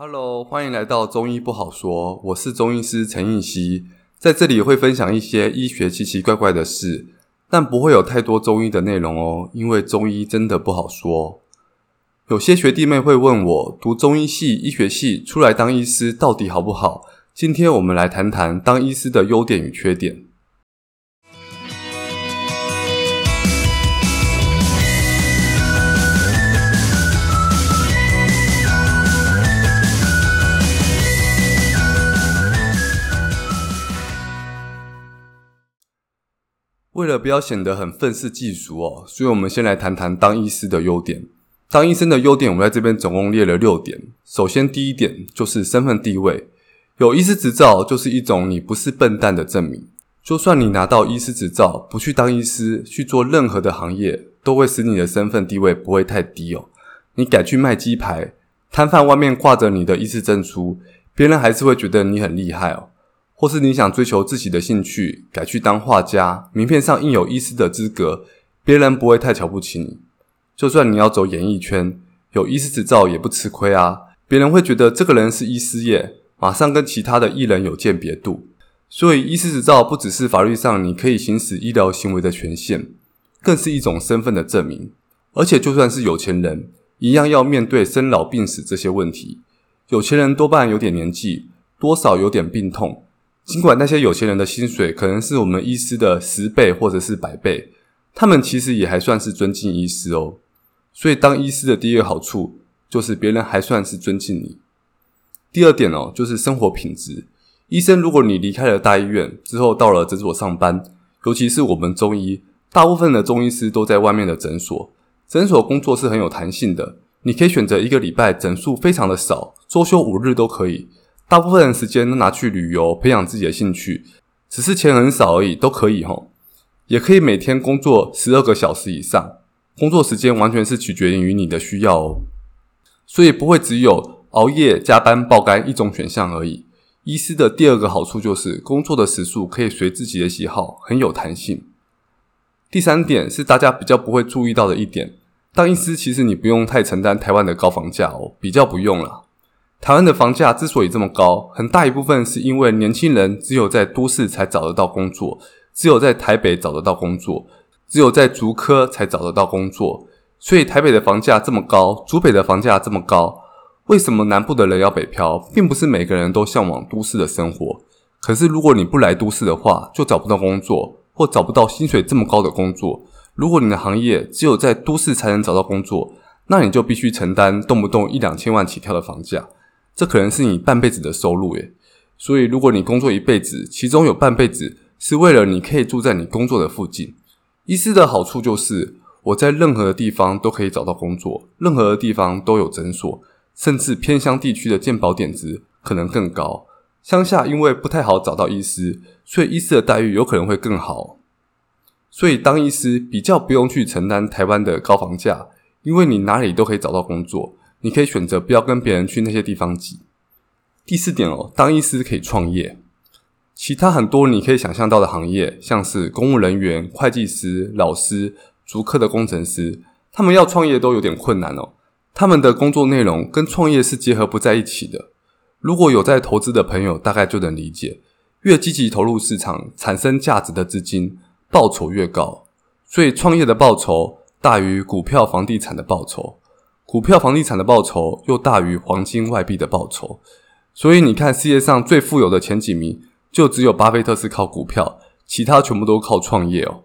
Hello，欢迎来到中医不好说。我是中医师陈映希，在这里会分享一些医学奇奇怪怪的事，但不会有太多中医的内容哦，因为中医真的不好说。有些学弟妹会问我，读中医系、医学系出来当医师到底好不好？今天我们来谈谈当医师的优点与缺点。为了不要显得很愤世嫉俗哦，所以我们先来谈谈当医师的优点。当医生的优点，我们在这边总共列了六点。首先，第一点就是身份地位，有医师执照就是一种你不是笨蛋的证明。就算你拿到医师执照，不去当医师，去做任何的行业，都会使你的身份地位不会太低哦。你改去卖鸡排，摊贩外面挂着你的医师证书，别人还是会觉得你很厉害哦。或是你想追求自己的兴趣，改去当画家，名片上印有医师的资格，别人不会太瞧不起你。就算你要走演艺圈，有医师执照也不吃亏啊，别人会觉得这个人是医师业，马上跟其他的艺人有鉴别度。所以，医师执照不只是法律上你可以行使医疗行为的权限，更是一种身份的证明。而且，就算是有钱人，一样要面对生老病死这些问题。有钱人多半有点年纪，多少有点病痛。尽管那些有钱人的薪水可能是我们医师的十倍或者是百倍，他们其实也还算是尊敬医师哦。所以当医师的第一个好处就是别人还算是尊敬你。第二点哦，就是生活品质。医生，如果你离开了大医院之后到了诊所上班，尤其是我们中医，大部分的中医师都在外面的诊所。诊所工作是很有弹性的，你可以选择一个礼拜诊数非常的少，周休五日都可以。大部分的时间都拿去旅游，培养自己的兴趣，只是钱很少而已，都可以吼。也可以每天工作十二个小时以上，工作时间完全是取决于你的需要哦。所以不会只有熬夜、加班、爆肝一种选项而已。医师的第二个好处就是工作的时数可以随自己的喜好，很有弹性。第三点是大家比较不会注意到的一点，当医师其实你不用太承担台湾的高房价哦，比较不用啦。台湾的房价之所以这么高，很大一部分是因为年轻人只有在都市才找得到工作，只有在台北找得到工作，只有在竹科才找得到工作。所以台北的房价这么高，竹北的房价这么高，为什么南部的人要北漂？并不是每个人都向往都市的生活。可是如果你不来都市的话，就找不到工作，或找不到薪水这么高的工作。如果你的行业只有在都市才能找到工作，那你就必须承担动不动一两千万起跳的房价。这可能是你半辈子的收入耶，所以如果你工作一辈子，其中有半辈子是为了你可以住在你工作的附近。医师的好处就是我在任何的地方都可以找到工作，任何的地方都有诊所，甚至偏乡地区的健保点值可能更高。乡下因为不太好找到医师，所以医师的待遇有可能会更好。所以当医师比较不用去承担台湾的高房价，因为你哪里都可以找到工作。你可以选择不要跟别人去那些地方挤。第四点哦，当医师可以创业。其他很多你可以想象到的行业，像是公务人员、会计师、老师、足科的工程师，他们要创业都有点困难哦。他们的工作内容跟创业是结合不在一起的。如果有在投资的朋友，大概就能理解，越积极投入市场，产生价值的资金，报酬越高。所以创业的报酬大于股票、房地产的报酬。股票、房地产的报酬又大于黄金、外币的报酬，所以你看世界上最富有的前几名，就只有巴菲特是靠股票，其他全部都靠创业哦。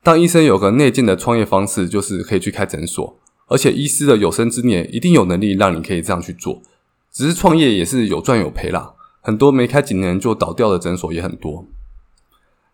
当医生有个内建的创业方式，就是可以去开诊所，而且医师的有生之年一定有能力让你可以这样去做。只是创业也是有赚有赔啦，很多没开几年就倒掉的诊所也很多。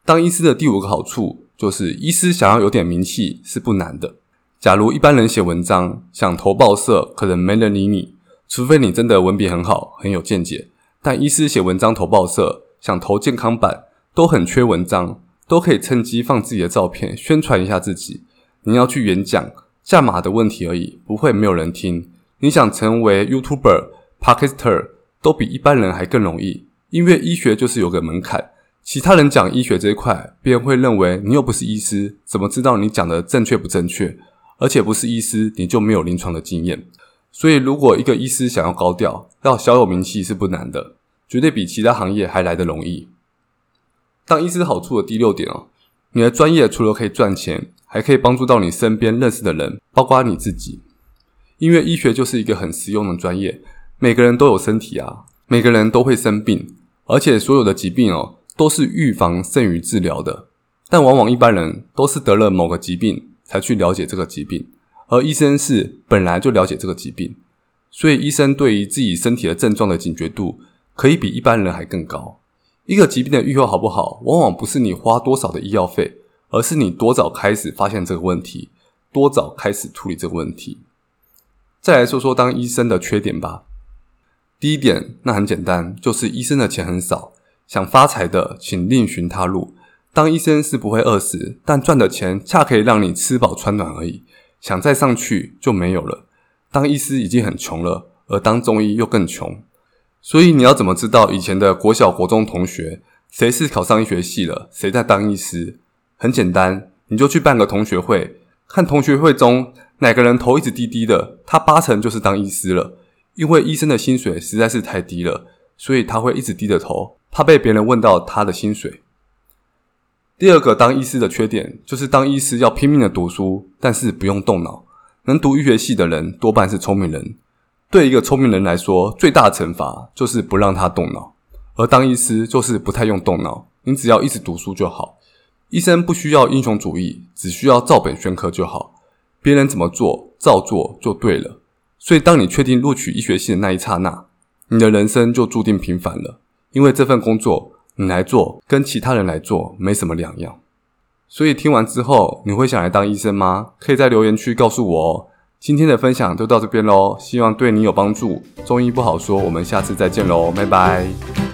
当医师的第五个好处，就是医师想要有点名气是不难的。假如一般人写文章想投报社，可能没人理你，除非你真的文笔很好，很有见解。但医师写文章投报社，想投健康版，都很缺文章，都可以趁机放自己的照片，宣传一下自己。你要去演讲，价码的问题而已，不会没有人听。你想成为 YouTuber、Podcaster，都比一般人还更容易，因为医学就是有个门槛。其他人讲医学这一块，别人会认为你又不是医师，怎么知道你讲的正确不正确？而且不是医师，你就没有临床的经验，所以，如果一个医师想要高调，要小有名气是不难的，绝对比其他行业还来得容易。当医师好处的第六点哦，你的专业除了可以赚钱，还可以帮助到你身边认识的人，包括你自己。因为医学就是一个很实用的专业，每个人都有身体啊，每个人都会生病，而且所有的疾病哦，都是预防胜于治疗的。但往往一般人都是得了某个疾病才去了解这个疾病。而医生是本来就了解这个疾病，所以医生对于自己身体的症状的警觉度可以比一般人还更高。一个疾病的预后好不好，往往不是你花多少的医药费，而是你多早开始发现这个问题，多早开始处理这个问题。再来说说当医生的缺点吧。第一点，那很简单，就是医生的钱很少，想发财的请另寻他路。当医生是不会饿死，但赚的钱恰可以让你吃饱穿暖而已。想再上去就没有了。当医师已经很穷了，而当中医又更穷，所以你要怎么知道以前的国小、国中同学谁是考上医学系了，谁在当医师？很简单，你就去办个同学会，看同学会中哪个人头一直低低的，他八成就是当医师了。因为医生的薪水实在是太低了，所以他会一直低着头，怕被别人问到他的薪水。第二个当医师的缺点就是当医师要拼命的读书，但是不用动脑。能读医学系的人多半是聪明人。对一个聪明人来说，最大的惩罚就是不让他动脑。而当医师就是不太用动脑，你只要一直读书就好。医生不需要英雄主义，只需要照本宣科就好。别人怎么做，照做就对了。所以，当你确定录取医学系的那一刹那，你的人生就注定平凡了，因为这份工作。你来做，跟其他人来做没什么两样。所以听完之后，你会想来当医生吗？可以在留言区告诉我哦。今天的分享就到这边喽，希望对你有帮助。中医不好说，我们下次再见喽，拜拜。